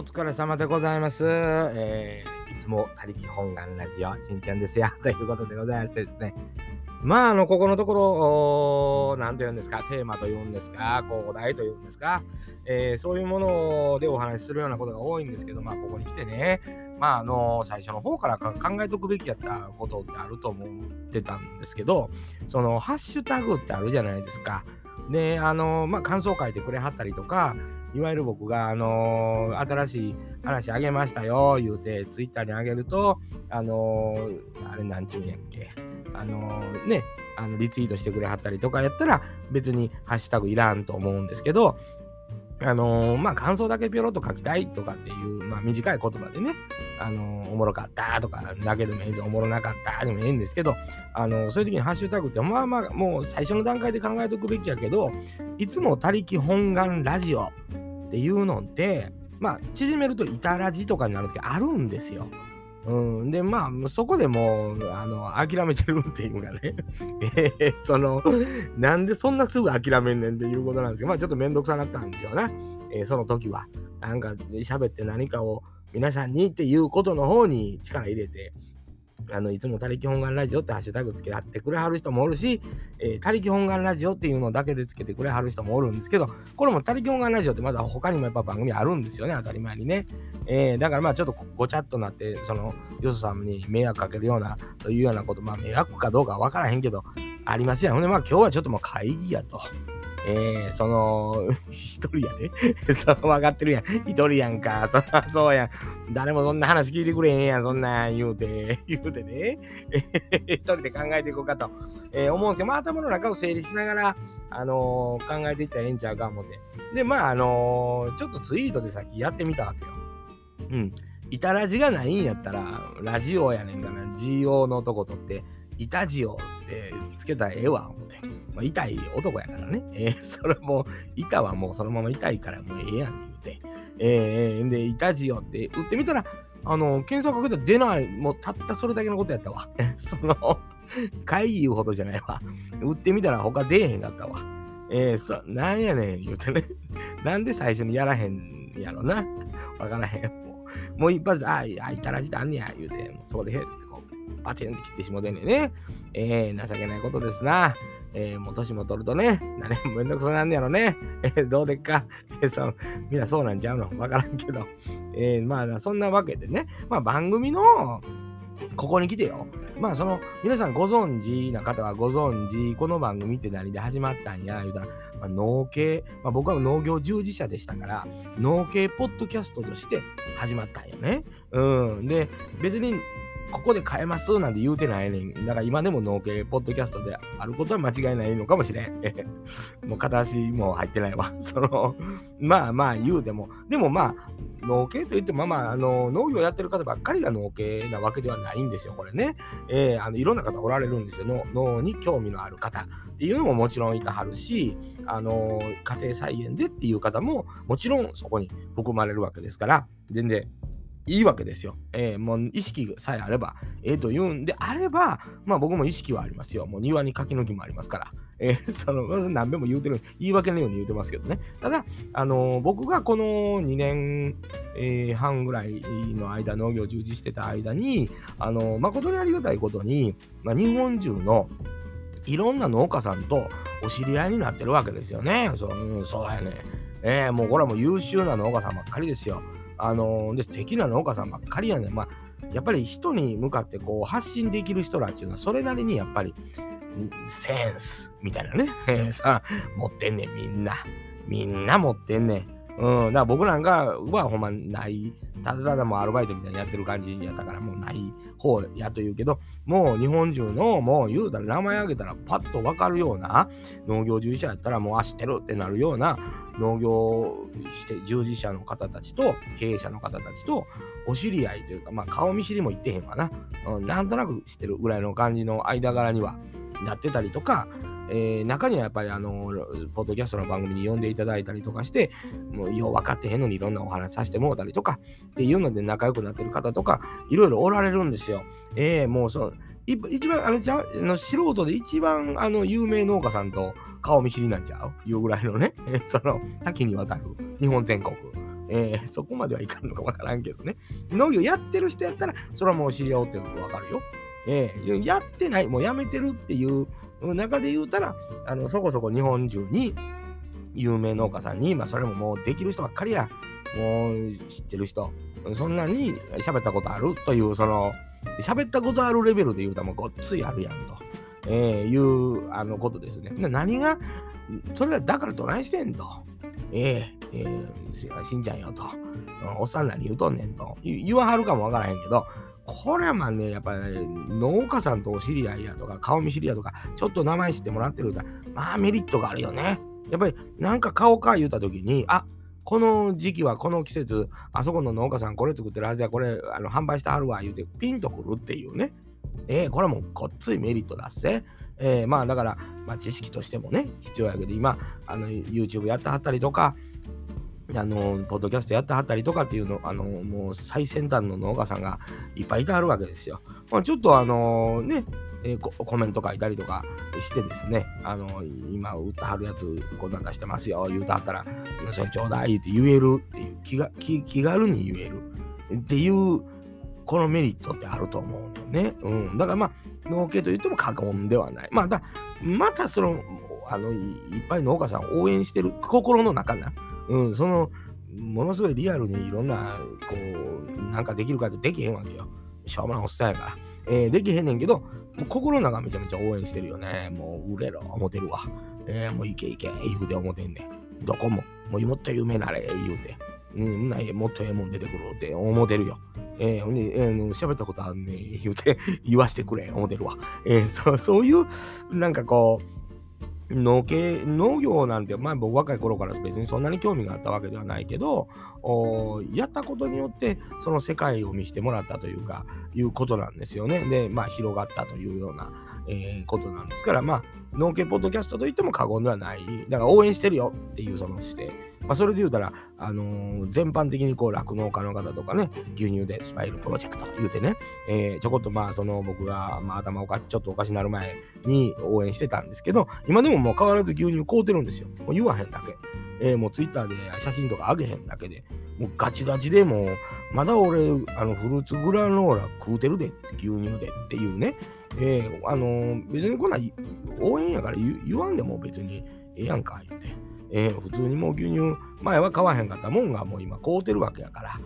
お疲れ様でございます。えーいつも他力本願ラジオ、しんちゃんですよ。ということでございましてですね。まあ、あの、ここのところ、おーなんと言うんですか、テーマと言うんですか、こう、お題と言うんですか、えーそういうものでお話しするようなことが多いんですけど、まあ、ここに来てね、まあ、あの、最初の方から考えとくべきやったことってあると思ってたんですけど、その、ハッシュタグってあるじゃないですか。で、あの、まあ、感想を書いてくれはったりとか、いわゆる僕が、あの新しい話あげましたよ、言うて、ツイッターにあげると、あのあれなんちゅうんやっけ、あのね、あのリツイートしてくれはったりとかやったら、別にハッシュタグいらんと思うんですけど、あのまあ、感想だけぴょろっと書きたいとかっていう、まあ、短い言葉でね、あのおもろかったとかだけでもいいぞおもろなかったでもいいんですけど、あのそういう時にハッシュタグって、まあまあ、もう最初の段階で考えておくべきやけど、いつも他力本願ラジオっていうのって、まあ、縮めると、いたラジとかになるんですけど、あるんですよ。うん、で、まあ、そこでもう、あの、諦めてるっていうかね、えーその、なんでそんなすぐ諦めんねんっていうことなんですけど、まあ、ちょっと面倒くさなったんでしょうな、えーその時は。なんか、喋って何かを皆さんにっていうことの方に力入れて、あのいつも他力本願ラジオってハッシュタグつけ合ってくれはる人もおるし、えー、他力本願ラジオっていうのだけでつけてくれはる人もおるんですけど、これも他力本願ラジオってまだ他にもやっぱ番組あるんですよね、当たり前にね。えーだからまあちょっとごちゃっとなって、そのよそさんに迷惑かけるようなというようなこと、まあ迷惑かどうかわからへんけど、ありますやん。ほんでまあ今日はちょっともう会議やと。えー、その、一人やで。そう、分かってるやん。一人やんか。そらそうやん。誰もそんな話聞いてくれへんやん。そんな言うて、言うてね。一人で考えていこうかと、えー思うんすけど、まあ頭の中を整理しながら、あのー考えていったらええんちゃうか思って。で、まああのーちょっとツイートでさっきやってみたわけよ。うん。イタラジがないんやったら、ラジオやねんから、GO のとこ取って、イタジオってつけたらええわ、思って。まあ、痛い男やからね。えーそれも、板はもうそのまま痛いからもうええやん、言うて。えー、で、イタジオって打ってみたら、あの、検索かけたら出ない、もうたったそれだけのことやったわ。その、会議言うほどじゃないわ。打ってみたら他出えへんかったわ。えー、そ、なんやねん、言うてね。なんで最初にやらへんやろな。わからへん。もうもう一発、あ、いや、いたらじてあんねや、言うて、もうそこでへってこう、パチンって切ってしもてんねんね。えー、情けないことですな。えー、もう年も取るとね、何もめんどくさなんやろね。えー、どうでっか？えー、そのみんなそうなんちゃうの？わからんけど。えー、まあ、そんなわけでね、まあ番組の、ここに来てよ。まあその皆さんご存知な方はご存知、この番組って何で始まったんや、言うたら、まあ、農系、まあ、僕は農業従事者でしたから、農系ポッドキャストとして始まったんよね。うん。で、別にここで変えます？なんて言うてないねん。だから今でも農系ポッドキャストであることは間違いないのかもしれん。もう片足も入ってないわ。その、まあまあ言うても、でもまあ、農系といっても、まあまあ、の農業やってる方ばっかりが農系なわけではないんですよ、これね。えーあのいろんな方おられるんですよ農、農に興味のある方っていうのももちろんいたはるし、あの家庭菜園でっていう方ももちろんそこに含まれるわけですから、全然いいわけですよ。えーもう意識さえあればええというんであれば、まあ僕も意識はありますよ。もう庭に柿の木もありますから。えー その、何べも言うてる、言い訳のように言うてますけどね。ただ、あのー僕がこの2年、えー半ぐらいの間、農業従事してた間に、あの誠にありがたいことに、まあ、日本中のいろんな農家さんとお知り合いになってるわけですよね。そう,、うん、そうやね。えーもうこれはもう優秀な農家さんばっかりですよ。あのーで素敵な農家さんばっかりやねん。まあ、やっぱり人に向かってこう発信できる人らっていうのはそれなりにやっぱりセンスみたいなね、さ持ってんねんみんな。みんな持ってんねん。うん、だから僕なんかはほんまない、ただただもうアルバイトみたいにやってる感じやったからもうない方やというけど、もう日本中のもう言うたら名前挙げたらパッとわかるような農業従事者やったらもうあ知ってるってなるような農業して従事者の方たちと経営者の方たちとお知り合いというか、まあ顔見知りも言ってへんわな。うん、なんとなく知ってるぐらいの感じの間柄にはなってたりとか、えー中にはやっぱりあの、ポッドキャストの番組に呼んでいただいたりとかして、もうよう分かってへんのにいろんなお話させてもらったりとか、っていうので仲良くなってる方とか、いろいろおられるんですよ。えーもうそう、一番、あの、じゃの素人で一番あの有名農家さんと顔見知りなんちゃう？いうぐらいのね、その多岐にわたる日本全国。えー、そこまではいかんのかわからんけどね。農業やってる人やったら、それはもう知り合おうってわかるよ。えー、やってない、もうやめてるっていう中で言うたら、あのそこそこ日本中に有名農家さんに、まあ、それももうできる人ばっかりや、もう知ってる人、そんなに喋ったことあるという、その、喋ったことあるレベルで言うともうごっついあるやんと、えー、いうあのことですね。何が、それがだからどないしてんと。えー、えー、しんちゃんよと。おっさん何言うとんねんと。言わはるかもわからへんけど、これはまあね、やっぱり、農家さんとお知り合いやとか、顔見知りやとか、ちょっと名前知ってもらってると、まあメリットがあるよね。やっぱり、なんか買おうか言うたときに、あこの時期はこの季節、あそこの農家さんこれ作ってるはずや、これあの販売してはるわ、言うて、ピンとくるっていうね。えー、これもごっついメリットだっせ。えー、まあだから、まあ、知識としてもね、必要やけど、今、あの YouTube やってはったりとか、あの、ポッドキャストやってはったりとかっていうの、あの、もう最先端の農家さんがいっぱいいてはるわけですよ。まあ、ちょっとあのね、えー、コメント書いたりとかしてですね、あの今売ってはるやつこんなん出してますよ、言うてはったら、それちょうだいって言えるっていう気が気、気軽に言えるっていう、このメリットってあると思うのね。うん。だからまあ、農家と言っても過言ではない。まあ、だまたその、あの、いっぱい農家さんを応援してる心の中な。うん、その、ものすごいリアルにいろんな、こう、なんかできるかってできへんわけよ。しょうもないおっさんやから。えー、できへんねんけど、心の中めちゃめちゃ応援してるよね。もう売れろ、思てるわ。えー、もういけいけ、言うて思てんねん。どこも、もうもっと有名なれ、言うて。うん、なもっとええもん出てくるって思ってるよ。えー、ほんで、えー、喋ったことあんねん、言うて、言わしてくれ、思ってるわ。えー、そう、そういう、なんかこう、農系、農業なんて、まあ僕若い頃から別にそんなに興味があったわけではないけど、やったことによってその世界を見せてもらったというか、いうことなんですよね。で、まあ広がったというような、えー、ことなんですから、まあ農系ポッドキャストといっても過言ではない。だから応援してるよっていうその姿勢。まあ、それで言うたら、あのー、全般的にこう酪農家の方とかね、牛乳でスパイルプロジェクト言うてね、えー、ちょこっとまあその僕が、まあ、頭おかちょっとおかしになる前に応援してたんですけど、今でももう変わらず牛乳買うてるんですよ。もう言わへんだけ。えー、もうツイッターで写真とか上げへんだけで、もうガチガチでもう、まだ俺、あのフルーツグラノーラ食うてるで、牛乳でっていうね、えー、あのー、別にこんな応援やから言わんでも別にええやんか、言うて。えー、普通にもう牛乳、前は買わへんかったもんがもう今買うてるわけやから、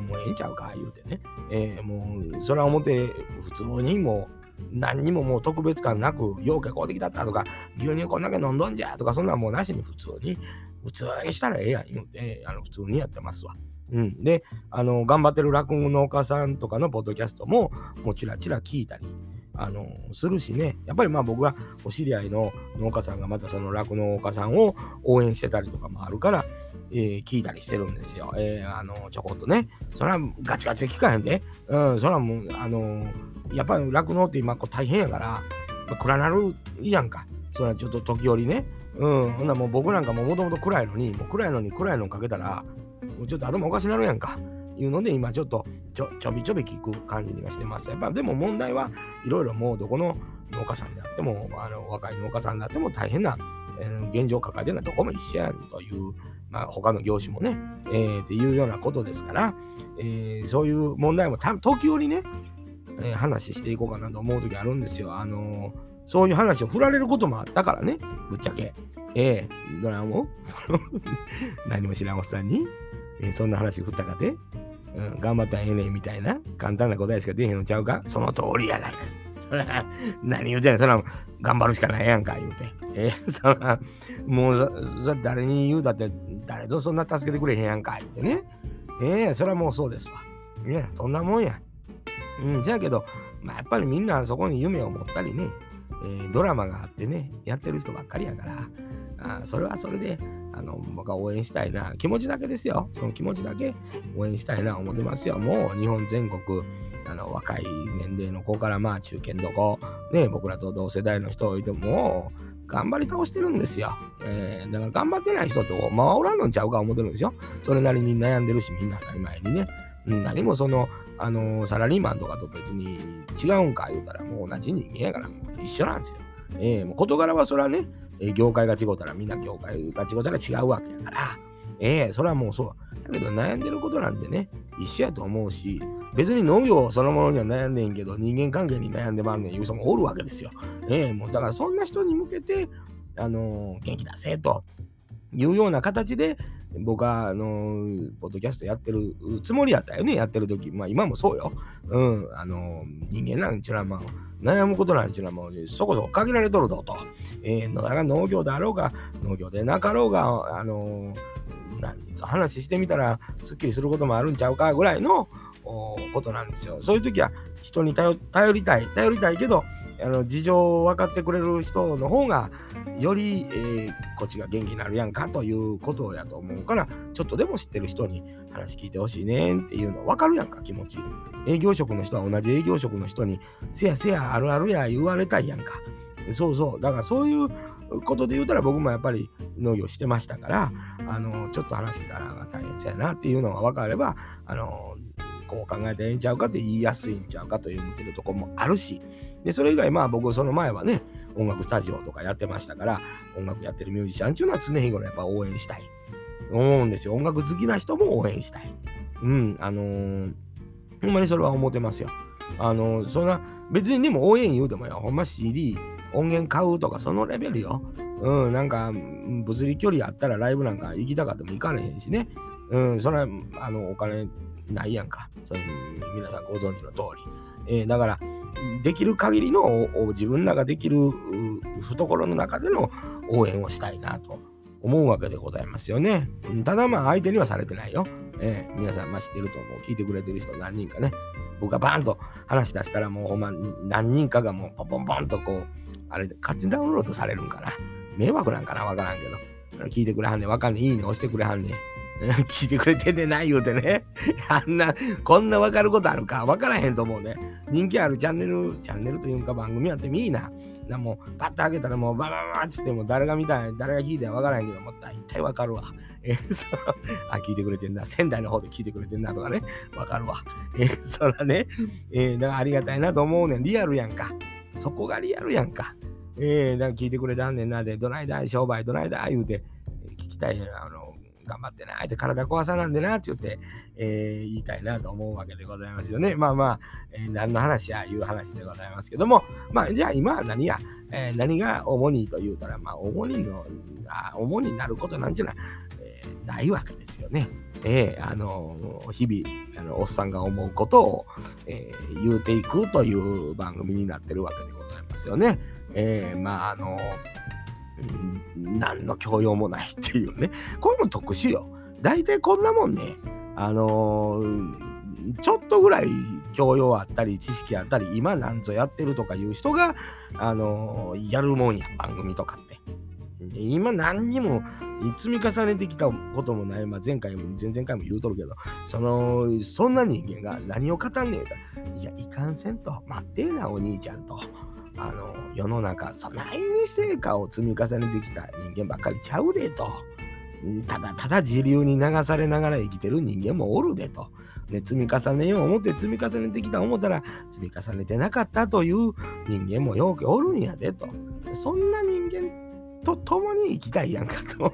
もうええんちゃうか、言うてね。えー、もう、それは思って、普通にもう、何にももう特別感なく、ようけ買うてきたったとか、牛乳こんだけ飲んどんじゃとか、そんなんもうなしに普通に、普通にしたらええやん言うて、あの普通にやってますわ。うん、で、あの、頑張ってる酪農家さんとかのポッドキャストも、もうちらちら聞いたり、あのするしね、やっぱりまあ僕はお知り合いの農家さんがまたその酪農家さんを応援してたりとかもあるから、えー、聞いたりしてるんですよ。えー、あのちょこっとね。それはガチガチで聞かへんで。うん、それはもう、あのやっぱり酪農って今こう大変やから、暗なるやんか。それはちょっと時折ね。うん、ほんなもう僕なんかももともと暗いのに、もう暗いのに暗いのかけたら、もうちょっと頭おかしなるやんか。いうので、今ちょっとちょちょびちょび聞く感じにはしてます。やっぱでも問題はいろいろもうどこの農家さんであっても、あの若い農家さんであっても大変な、えー、現状を抱えてるのはどこも一緒やんという、まあ、他の業種もね、えー、っていうようなことですから、えー、そういう問題もた時折ね、えー、話していこうかなと思う時あるんですよ。あのそういう話を振られることもあったからね、ぶっちゃけ。ええー、ドラムを、その 何も知らんおっさんに、えー、そんな話振ったかて、うん、頑張ったらええねんみたいな簡単な答えしか出へんのちゃうか？その通りやがな。そら、何言うてんねん。そら、頑張るしかないやんか、言うて。えー、そら、もうそ、誰に言うだって、誰とそんな助けてくれへんやんか、言うてね。ええー、それはもうそうですわ。ね、そんなもんや。うん、じゃあけど、まあ、やっぱりみんなそこに夢を持ったりね、えー、ドラマがあってね、やってる人ばっかりやから、あそれはそれで、あの、僕は応援したいな。気持ちだけですよ。その気持ちだけ応援したいな思ってますよ。もう日本全国、あの、若い年齢の子からまあ中堅どこ、ね、僕らと同世代の人をいても、頑張り倒してるんですよ。えー、だから頑張ってない人ってまあおらんのちゃうか思ってるんですよ。それなりに悩んでるし、みんな当たり前にね。何もその、あの、サラリーマンとかと別に違うんか言うたらもう同じ人間やから一緒なんですよ。えー、もう事柄はそれはね、え業界が違うたらみんな業界が違うたら違うわけやから、ええそれはもうそう。だけど悩んでることなんてね、一緒やと思うし、別に農業そのものには悩んでんけど、人間関係に悩んでまんねんいう人もおるわけですよ。ええもうだからそんな人に向けて、あのー、元気出せというような形で、僕は、あのー、ポッドキャストやってるつもりやったよね、やってる時。まあ今もそうよ。うん、あのー、人間なんちゅうのは、まあ、悩むことなんちゅうのはもうそこそこ限られとるぞと。えー、だから農業であろうが、農業でなかろうが、あのー、話してみたらすっきりすることもあるんちゃうかぐらいのことなんですよ。そういう時は人に頼りたい、頼りたいけど、あの事情を分かってくれる人の方がより、えー、こっちが元気になるやんかということやと思うからちょっとでも知ってる人に話聞いてほしいねっていうの分かるやんか。気持ち営業職の人は同じ営業職の人にせやせやあるあるや言われたいやんか。そうそう。だからそういうことで言うたら僕もやっぱり農業してましたからあのちょっと話したら大変そうやなっていうのが分かればあのこう考えてええんちゃうかって言いやすいんちゃうかというてるとこもあるしでそれ以外まあ僕その前はね音楽スタジオとかやってましたから音楽やってるミュージシャンっていうのは常日頃やっぱ応援したい。思うんですよ。音楽好きな人も応援したい。うんあのー、ほんまにそれは思ってますよ。あのー、そんな別にでも応援言うてもよ。ほんま CD 音源買うとかそのレベルよ。うんなんか物理距離あったらライブなんか行きたかっても行かれへんしね。うんそれはあのお金ないやんか。皆さんご存知の通り。えー、だから、できる限りの自分らができる懐の中での応援をしたいなと思うわけでございますよね。ただまあ相手にはされてないよ。えー、皆さんまあ知ってると思う。聞いてくれてる人何人かね。僕がバーンと話し出したらもうほんま何人かがもうポンポンポンとこう、あれで勝手にダウンロードされるんかな。迷惑なんかなわからんけど。聞いてくれはんねん。わかんねん。いいね押してくれはんねん。聞いてくれてんねんな言うてね。あんな、こんな分かることあるか分からへんと思うね。人気あるチャンネル、チャンネルというか番組やってもいいな。なもう、パッと開けたらもうババババっつっても誰が見たい、誰が聞いたか分からへんけど、もう大体分かるわ。えそあ、聞いてくれてんな。仙台の方で聞いてくれてんなとかね。分かるわ。えそらね、えー、だからありがたいなと思うねん。リアルやんか。そこがリアルやんか。えー、だから聞いてくれたんねんなで、どないだい、商売どないだい言うて、聞きたいあの、頑張ってなって体壊さなんでなって言って、えー、言いたいなと思うわけでございますよね。まあまあ、えー、何の話やいう話でございますけども、まあじゃあ今は何や、えー、何が主にと言うたら、まあ主にの、あ主になることなんじゃない、えー、ないわけですよね。えー、あの日々あのおっさんが思うことを、えー、言うていくという番組になってるわけでございますよね。えー、まああの何の教養もないっていうね。これも特殊よ。大体こんなもんね、あのー、ちょっとぐらい教養あったり、知識あったり、今なんぞやってるとかいう人が、あのー、やるもんや、番組とかって。今何にも積み重ねてきたこともない、まあ、前回も前々回も言うとるけど、その、そんな人間が何を語んねえか。いや、いかんせんと。待ってえな、お兄ちゃんと。あの世の中そないに成果を積み重ねてきた人間ばっかりちゃうでと。ただただ自流に流されながら生きてる人間もおるでと。ね、積み重ねよう思って積み重ねてきた思ったら積み重ねてなかったという人間もよくおるんやでと。そんな人間と共に生きたいやんかと。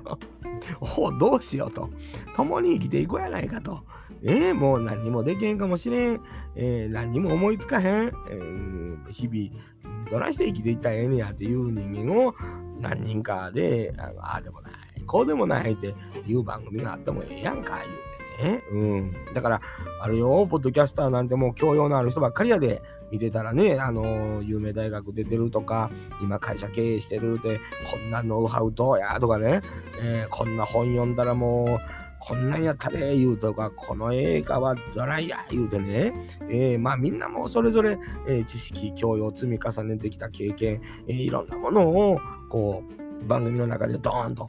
おどうしようと。共に生きていこうやないかと。えー、もう何もできへんかもしれん。えー、何も思いつかへん。えー、日々、どないして生きていったらええねやっていう人間を何人かで、ああでもない、こうでもないっていう番組があってもええやんか、言うてね。うん。だから、あるよ、ポッドキャスターなんてもう教養のある人ばっかりやで、見てたらね、あの有名大学出てるとか、今会社経営してるって、こんなノウハウどうやとかね、えー、こんな本読んだらもう、こんなんやったで言うとか、この映画はドライや言うてね、えー、まあみんなもそれぞれ、えー、知識、教養積み重ねてきた経験、えー、いろんなものをこう番組の中でドーンと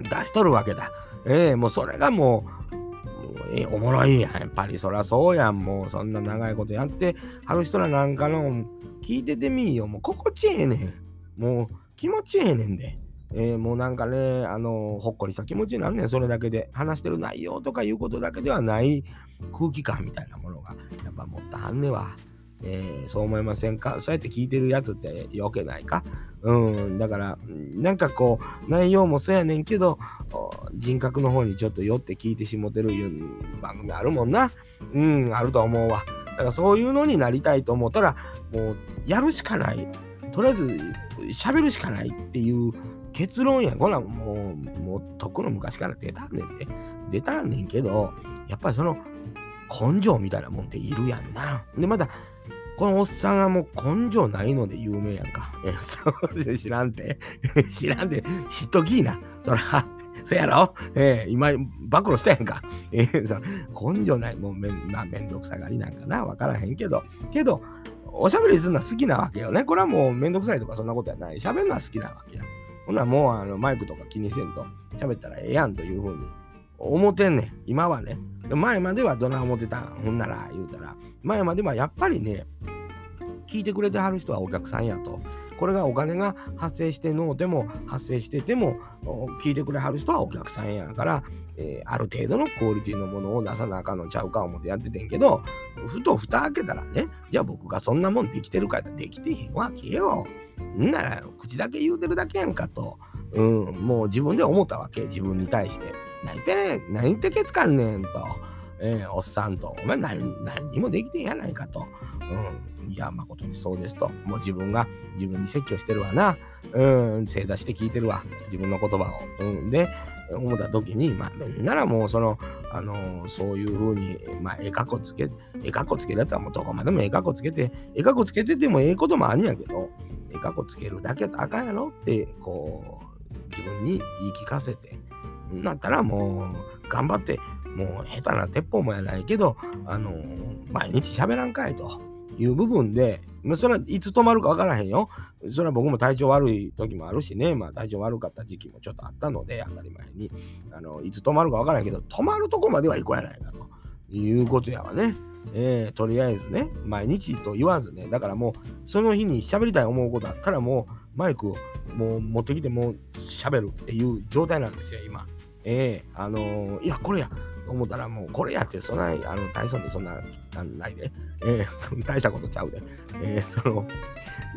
出しとるわけだ。えー、もうそれがもう、えー、おもろいやん。やっぱりそりゃそうやん。もうそんな長いことやってはる人らなんかの聞いててみいよ。もう心地ええねん。もう気持ちええねんで。えー、もうなんかね、あのほっこりした気持ちになんねん、それだけで。話してる内容とかいうことだけではない空気感みたいなものが、やっぱ持ったはんねは。えー、そう思いませんか？そうやって聞いてるやつって余計ないか？うん、だから、なんかこう、内容もそうやねんけど、人格の方にちょっと寄って聞いてしもてる番組あるもんな。うん、あると思うわ。だからそういうのになりたいと思ったら、もうやるしかない。とりあえず喋るしかないっていう結論や。これはもう、もうとっくの昔から出たんねんね。出たんねんけど、やっぱりその根性みたいなもんっているやんな。で、また、このおっさんはもう根性ないので有名やんか。え、そう知らんて。知らんて。知っときいな。そら、そやろ？えー、今、暴露したやんか。えー、そ根性ない。もうめ,、まあ、めんどくさがりなんかな。わからへんけど。けど、おしゃべりするのは好きなわけよね。これはもうめんどくさいとかそんなことやない。喋るのは好きなわけや。ほなもうあのマイクとか気にせんと喋ったらええやんというふうに思ってんねん。今はね。前まではどない思ってたん？ほんなら言うたら、前まではやっぱりね、聞いてくれてはる人はお客さんやと。これがお金が発生してのうても発生してても聞いてくれはる人はお客さんやから、えー、ある程度のクオリティのものを出さなあかんのちゃうか思ってやっててんけどふと蓋開けたらねじゃあ僕がそんなもんできてるかできてへんわけよ。んなら口だけ言うてるだけやんかと。うん、もう自分で思ったわけ自分に対して。泣いてね何言ってけつかんねんと。えー、おっさんと、お前何何にもできてんやないかと。うん、いや、誠にそうですと。もう自分が自分に説教してるわな。うん、正座して聞いてるわ。自分の言葉を。うん、で、思った時に、まあ、ならもうその、あのー、そういうふうに、まあ、えかこつけ、えかっこつけるやつはもうどこまでもえかっこつけて、えかっこつけててもええこともあんやけど、えかこつけるだけあかんやろって、こう、自分に言い聞かせて、なったらもう、頑張って、もう下手な鉄砲もやないけど、あの、毎日喋らんかいという部分で、まあ、それはいつ止まるか分からへんよ。それは僕も体調悪い時もあるしね、まあ体調悪かった時期もちょっとあったので、当たり前に。あのいつ止まるか分からへんけど、止まるとこまでは行こうやないかということやわね。えー、とりあえずね、毎日と言わずね、だからもう、その日に喋りたい思うことあったらもう、マイクをもう持ってきてもう喋るっていう状態なんですよ、今。ええー、あのー、いや、これや、思ったらもうこれやってそんなあの大層でそんななんないで、えー、そん大したことちゃうで、えー、その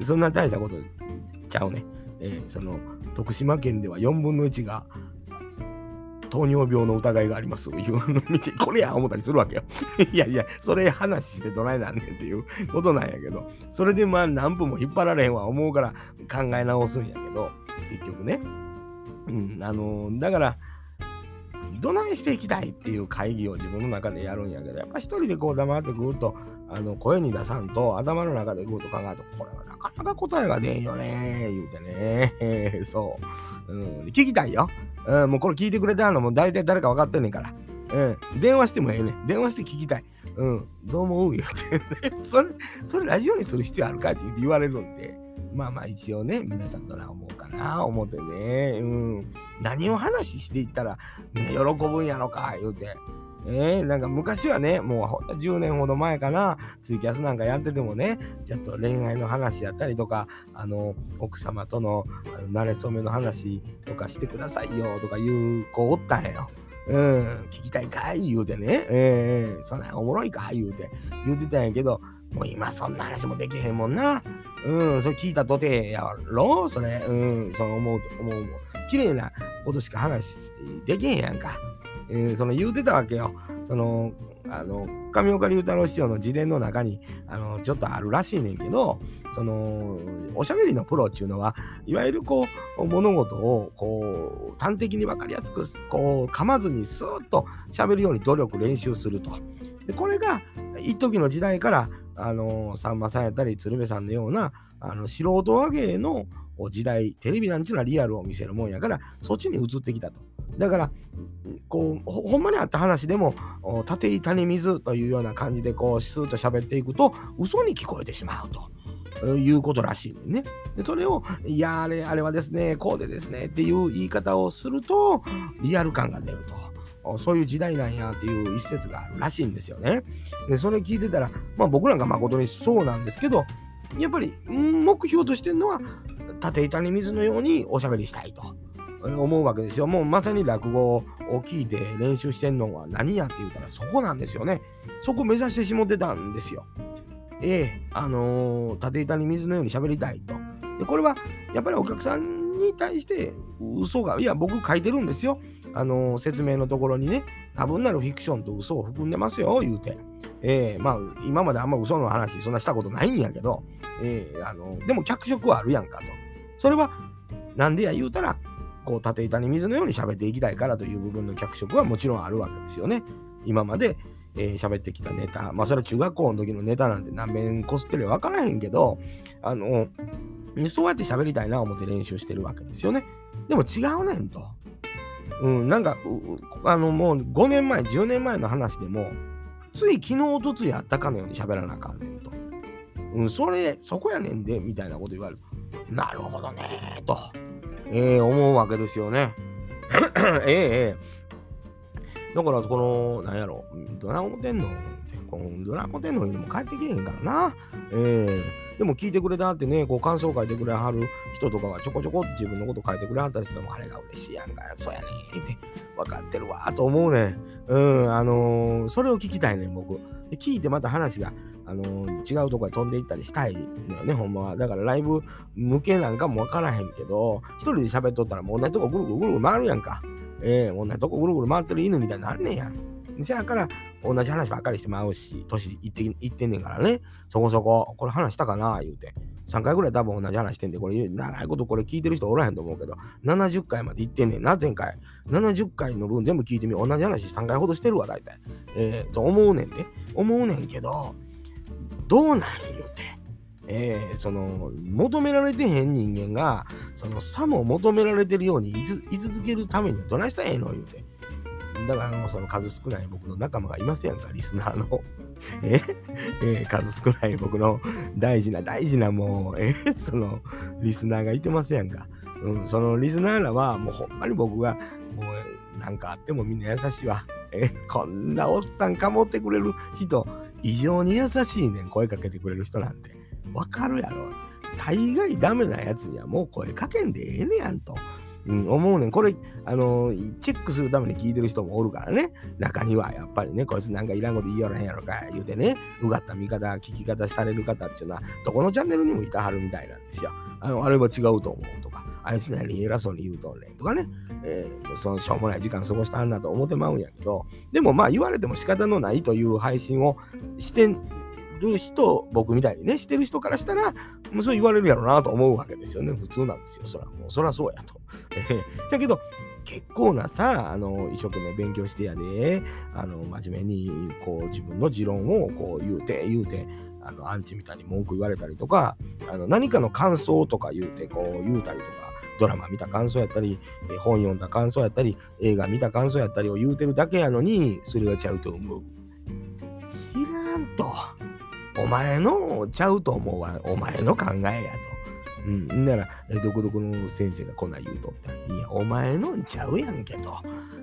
そんな大したことちゃうね、えー、その徳島県では4分の1が糖尿病の疑いがありますいうの見て、これや思ったりするわけよ。いやいや、それ話してどないなんねんっていうことなんやけど、それでまあ何分も引っ張られへんわ思うから考え直すんやけど、結局ね。うん、あの、だから、どないしていきたいっていう会議を自分の中でやるんやけど、やっぱ一人でこう黙ってぐっとあの声に出さんと頭の中でぐっと考えると、これはなかなか答えが出んよね言うてね。そう、うん。聞きたいよ。うん、もうこれ聞いてくれてるのも大体誰か分かってんねんから。うん、電話してもええねん。電話して聞きたい。うん、どう思う言うてね。それ、それラジオにする必要あるかって言われるんで。まあまあ一応ね、皆さんどない思うかな、思ってね。うん。何を話していったらみんな喜ぶんやろか、言うて。えー、なんか昔はね、もうほんと10年ほど前かな、ツイキャスなんかやっててもね、ちょっと恋愛の話やったりとか、あの、奥様との慣れ初めの話とかしてくださいよとかいう子おったんやよ。うん、聞きたいかい？言うてね、えー、そんなおもろいか？言うて言うてたんやけど、もう今そんな話もできへんもんな。うん、それ聞いたとてやろ？それ、うん、そう思うと思う。綺麗なことしか話できへんやんか。えー、その言うてたわけよ。その、あの、上岡龍太郎師匠の自伝の中に、あの、ちょっとあるらしいねんけど、その、おしゃべりのプロっていうのは、いわゆるこう、物事を、こう、端的に分かりやすく、こう、噛まずにスーッと喋るように努力、練習すると。で、これが、一時の時代から、あのさんまさんやったり鶴瓶さんのようなあの素人和芸の時代テレビなんていうのはリアルを見せるもんやからそっちに移ってきたとだからこうほんまにあった話でも縦板に水というような感じでこうスーッと喋っていくと嘘に聞こえてしまうと。いうことらしいね。でそれを、いや、あれ、あれはですね、こうでですねっていう言い方をすると、リアル感が出ると。そういう時代なんやっていう一節があるらしいんですよね。で、それ聞いてたら、まあ僕なんか誠にそうなんですけど、やっぱり目標としてるのは、縦板に水のようにおしゃべりしたいと思うわけですよ。もうまさに落語を聞いて練習してんのは何やって言うたらそこなんですよね。そこ目指してしもてたんですよ。ええあのー、縦板に水のように喋りたいと。で、これはやっぱりお客さんに対して嘘が、いや、僕書いてるんですよ。あのー、説明のところにね、多分なるフィクションと嘘を含んでますよ、言うて。ええまあ、今まであんま嘘の話、そんなしたことないんやけど、ええあのー、でも脚色はあるやんかと。それは、なんでや言うたら、こう、縦板に水のように喋っていきたいからという部分の脚色はもちろんあるわけですよね。今まで、えー、喋ってきたネタ。まあ、それは中学校の時のネタなんて何遍こすってるか分からへんけど、あの、そうやって喋りたいな思って練習してるわけですよね。でも違うねんと。うん、なんか、あの、もう5年前、10年前の話でも、つい昨日、おとついあったかのように喋らなあかんねんと。うん、それ、そこやねんで、みたいなこと言われる。なるほどねと、えー、思うわけですよね。ええええだから、この、なんやろ、ドラゴン天皇って、このドラゴン天皇にも帰ってけえへんからな。えー、でも聞いてくれたってね、こう感想書いてくれはる人とかはちょこちょこ自分のこと書いてくれはったりしても、あれが嬉しいやんか、そうやねんって分かってるわと思うねうん、あのー、それを聞きたいねん、僕。で聞いてまた話が、あのー、違うとこへ飛んでいったりしたいのよね、ほんまは。だからライブ向けなんかも分からへんけど、一人で喋っとったらもう同じとこぐるぐるぐるぐる回るやんか。えー、同じとこぐるぐる回ってる犬みたいになんねんやん。せやから同じ話ばっかりしてまうし、年いっていってんねんからね、そこそこ、これ話したかな？言うて。3回ぐらい多分同じ話してんで、これ長いことこれ聞いてる人おらへんと思うけど、70回まで行ってんねんな、前回。70回の分全部聞いてみ。同じ話3回ほどしてるわ、大体。えー、と思うねんて。思うねんけど、どうなん言うて。えー、その求められてへん人間がその差も求められてるように居続けるためにはどないしたらええの？言うて。だからあのその数少ない僕の仲間がいますやんか、リスナーの。え？え、数少ない僕の大事な大事なもう、え？ー、そのリスナーがいてますやんか。うん、そのリスナーらはもうほんまに僕がもうなんかあってもみんな優しいわ。え？こんなおっさんかもってくれる人、異常に優しいねん、声かけてくれる人なんて。わかるやろ。大概ダメなやつにはもう声かけんでええねやんと。うん、思うねん。これ、あのー、チェックするために聞いてる人もおるからね。中には、やっぱりね、こいつなんかいらんこと言いよらへんやろか、言うてね、うがった見方、聞き方される方っていうのは、どこのチャンネルにもいたはるみたいなんですよ。あの、あれは違うと思うとか、あいつなりに偉そうに言うとんねんとかね、えー、そのしょうもない時間過ごしたんだと思ってまうんやけど、でもまあ言われても仕方のないという配信をしてる人、僕みたいにね、してる人からしたら、もうそう言われるやろうなと思うわけですよね。普通なんですよ。そら、もう、そらそうやと。だけど、結構なさ、あの、一生懸命勉強してやで、あの、真面目に、こう、自分の持論を、こう、言うて、言うて、あの、アンチみたいに文句言われたりとか、あの、何かの感想とか言うて、こう、言うたりとか、ドラマ見た感想やったり、本読んだ感想やったり、映画見た感想やったりを言うてるだけやのに、それがちゃうと思う。知らんと。お前のちゃうと思うわ。お前の考えやと。うん。なら、どこどこの先生がこんな言うとった。いや、お前のちゃうやんけと、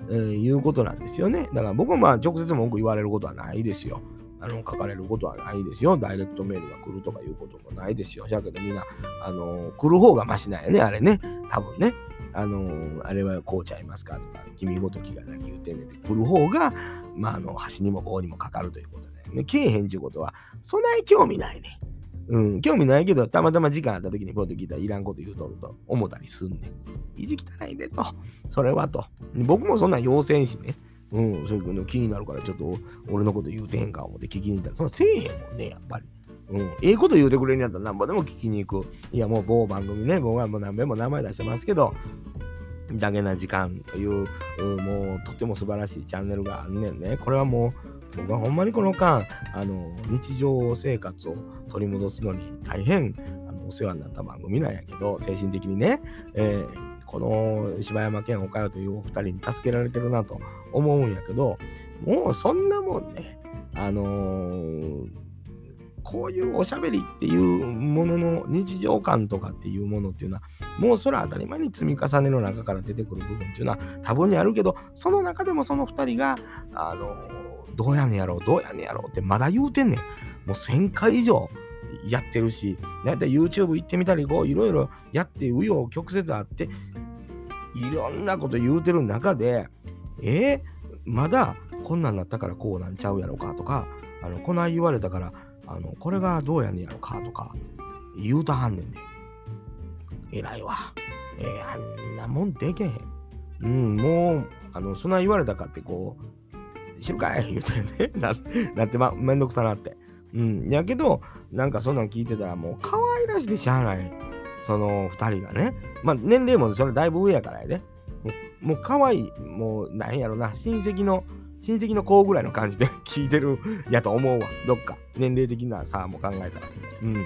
えー、いうことなんですよね。だから僕はまあ直接文句言われることはないですよ。あの、書かれることはないですよ。ダイレクトメールが来るとかいうこともないですよ。だけどみんな、あの来る方がマシなんやね、あれね。多分ね。あのあれはこうちゃいますかとか、君ごときが何言うてんねんって来る方が、まあ、あの、端にも棒にもかかるということでね、けえへんっていうことは、そない興味ないね。うん、興味ないけど、たまたま時間あった時にポッと聞いたらいらんこと言うとると思ったりすんねん。意地汚いでと。それはと。僕もそんな要請しね。うん、そういうの気になるからちょっと俺のこと言うてへんか思って聞きに行ったら、そんなせえへんもんね、やっぱり。うん、ええこと言うてくれんやったらなんぼでも聞きに行く。いや、もう某番組ね、僕はもう何べも名前出してますけど、だけな時間という、もうとても素晴らしいチャンネルがあんねんね。これはもう、僕はほんまにこの間、あの、日常生活を取り戻すのに大変あのお世話になった番組なんやけど、精神的にね、えー、この柴山健岡代というお二人に助けられてるなと思うんやけど、もうそんなもんね、あのー、こういうおしゃべりっていうものの日常感とかっていうものっていうのは、もうそれは当たり前に積み重ねの中から出てくる部分っていうのは多分にあるけど、その中でもその2人が、あのどうやねやろう、どうやねやろうってまだ言うてんねん。もう1000回以上やってるし、だいたい YouTube 行ってみたり、こういろいろやって、紆余曲折あって、いろんなこと言うてる中で、えー、まだこんなんなったからこうなんちゃうやろかとか、あのこない言われたからあの、これがどうやねやろかとか、言うたはんねんで。偉いわ。えー、あんなもんでけへん。うん、もう、あの、そんな言われたかって、こう、知るかい言うてね な、なってま、めんどくさなって。うん。やけど、なんかそんなん聞いてたら、もう可愛らしいでしゃあない。その二人がね。まあ、年齢もそれだいぶ上やからやで。もう、もう可愛い、もう、なんやろな、親戚の、親戚の子ぐらいの感じで聞いてるやと思うわ。どっか。年齢的な差も考えたら。うん。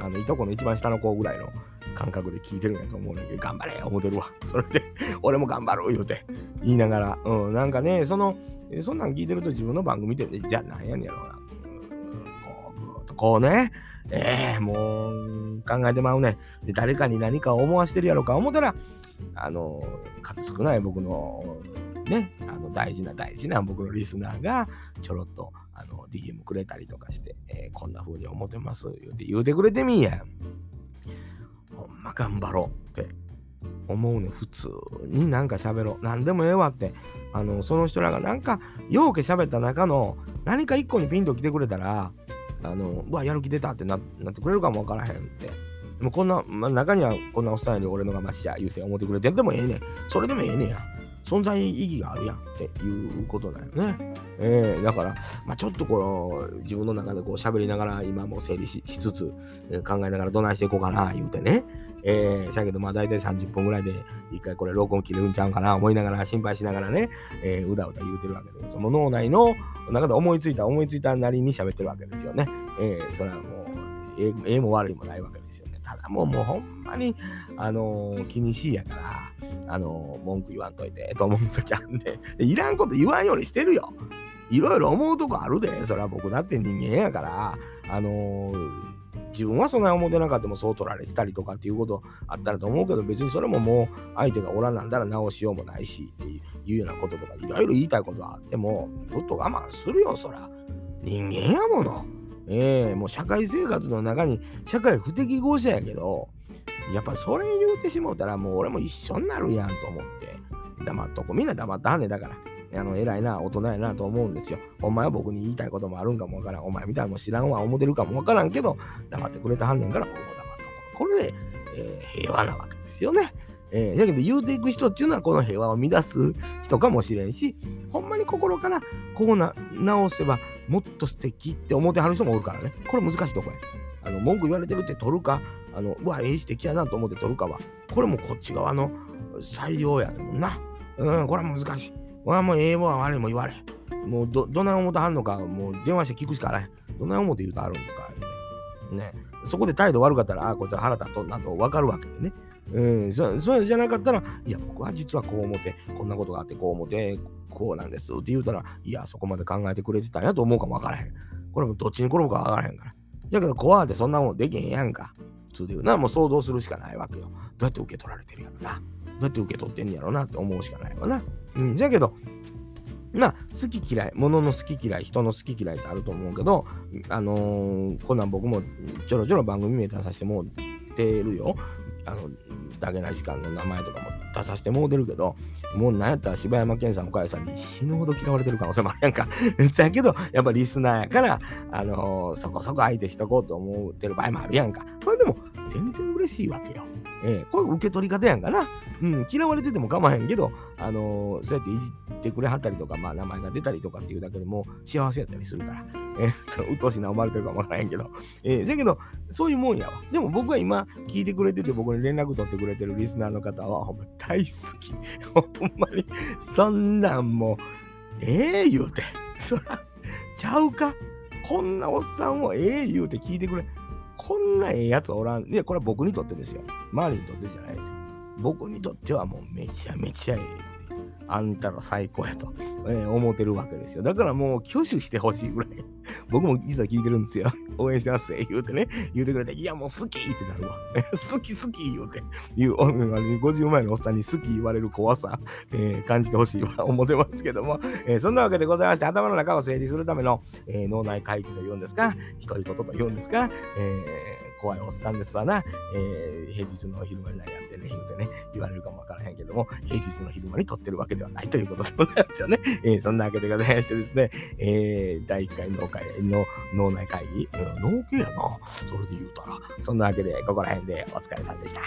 あの、いとこの一番下の子ぐらいの感覚で聞いてるんやと思うねんけど、頑張れ思ってるわ。それで、俺も頑張る言うて、言いながら。うん、なんかね、その、そんなん聞いてると自分の番組ってね、じゃあなんやねんやろうな。こう、ぐーっとこうね、ええー、もう、考えてまうね。で、誰かに何か思わしてるやろうか思ったら、あの、数少ない僕の、ね、あの大事な大事な僕のリスナーがちょろっとあの DM くれたりとかして、えー、こんな風に思ってます言うて言うてくれてみんや。ほんま頑張ろうって思うね。普通になんか喋ろう。何でもええわって。あの、その人らがなんか、ようけ喋った中の何か一個にピンと来てくれたら、あの、うわ、やる気出たってなってくれるかもわからへんって。でもこんな、まあ、中にはこんなおっさんより俺のがましや言うて思ってくれてでもええねん。それでもええねんや。存在意義があるやんっていうことだよね。えー、だから、まあ、ちょっとこの自分の中でこう喋りながら今も整理しつつ、えー、考えながらどないしていこうかな言うてね。えー、しゃけどまあ大体30分ぐらいで一回これ録音切れるんちゃうかな思いながら心配しながらね、えー、うだうだ言うてるわけで、その脳内の中で思いついた思いついたなりに喋ってるわけですよね。えー、それはもう、ええも悪いもないわけですよ。ただもうもうほんまに、あのー、気にしいやから、あのー、文句言わんといて、と思う時あんで、いらんこと言わんようにしてるよ。いろいろ思うとこあるで、それは僕だって人間やから、あのー、自分はそんな思ってなかったもそう取られてたりとかっていうことあったらと思うけど、別にそれももう相手がおらんなんだら直しようもないしっていうようなこととか、いろいろ言いたいことはあっても、ちょっと我慢するよ、そら。人間やもの。えー、もう社会生活の中に社会不適合者やけど、やっぱそれ言うてしもうたらもう俺も一緒になるやんと思って、黙っとこうみんな黙ったはんねだから。あの、偉いな、大人やなと思うんですよ。お前は僕に言いたいこともあるんかもわからん。お前みたいなのも知らんわ、思ってるかもわからんけど、黙ってくれたはんねんから、ここ黙っとこう。これで、えー、平和なわけですよね。えー、だけど言うていく人っていうのはこの平和を乱す人かもしれんし、ほんまに心からこうな直せばもっと素敵って思ってはる人もおるからね。これ難しいとこや。あの文句言われてるって取るか、あのうわ、ええ素敵やなと思って取るかは、これもこっち側の裁量やもんな。うん、これは難しい。わもうええも悪いも言われ。もうど、どない思ってはんのか、もう電話して聞くしかない。どない思って言うとあるんですかね。そこで態度悪かったら、ああ、こいつは腹立っとんなと分かるわけでね。うん、そそれじゃなかったら、いや、僕は実はこう思って、こんなことがあってこう思って、こうなんですって言うたら、いや、そこまで考えてくれてたんやと思うかもわからへん。これもどっちに転ぶかわからへんから。だけど、怖ってそんなもんできへんやんか。普通で言うな、もう想像するしかないわけよ。どうやって受け取られてるやろな。どうやって受け取ってんやろなって思うしかないわな。うん、じゃけど、まあ、好き嫌い、物の好き嫌い、人の好き嫌いってあると思うけど、あのー、こんなん僕もちょろちょろ番組名出させてもってるよ。あの、だけな時間の名前とかも出させてもうてるけど、もうなんやったら柴山健さん、岡谷さんに死ぬほど嫌われてる可能性もあるやんか。だけど、やっぱリスナーやから、あのー、そこそこ相手しとこうと思ってる場合もあるやんか。それでも、全然嬉しいわけよ。えー、これ受け取り方やんかな。うん、嫌われてても構わへんけど、あのー、そうやっていじってくれはったりとか、まあ名前が出たりとかっていうだけでも幸せやったりするから。えー、そう、うとしな思われてるかもわからへんけど。えー、だけど、そういうもんやわ。でも僕は今聞いてくれてて、僕に連絡取ってくれてるリスナーの方は、ほんま大好き。ほんまに、そんなんもう、ええー、言うて。そら、ちゃうかこんなおっさんをええー、言うて聞いてくれ。こんなええやつおらん。いや、これは僕にとってですよ。周りにとってじゃないですよ。僕にとってはもうめちゃめちゃええ。あんたら最高やと、えー、思ってるわけですよ。だからもう挙手してほしいぐらい。僕も実は聞いてるんですよ。応援してます言うてね。言うてくれて、いやもう好きってなるわ。好き好き言うて。いう、50前のおっさんに好き言われる怖さ、えー、感じてほしいわ。思ってますけども、えー、そんなわけでございまして、頭の中を整理するための、えー、脳内会議というんですか、独り言というんですか、えー怖いおっさんですわな。えー、平日の昼間に何やってね、言うてね、言われるかもわからへんけども、平日の昼間に撮ってるわけではないということでございますよね。えー、そんなわけでございましてですね、えー、第1回脳会の脳内会議、えー、脳系やな、それで言うたら。そんなわけで、ここら辺でお疲れさんでした。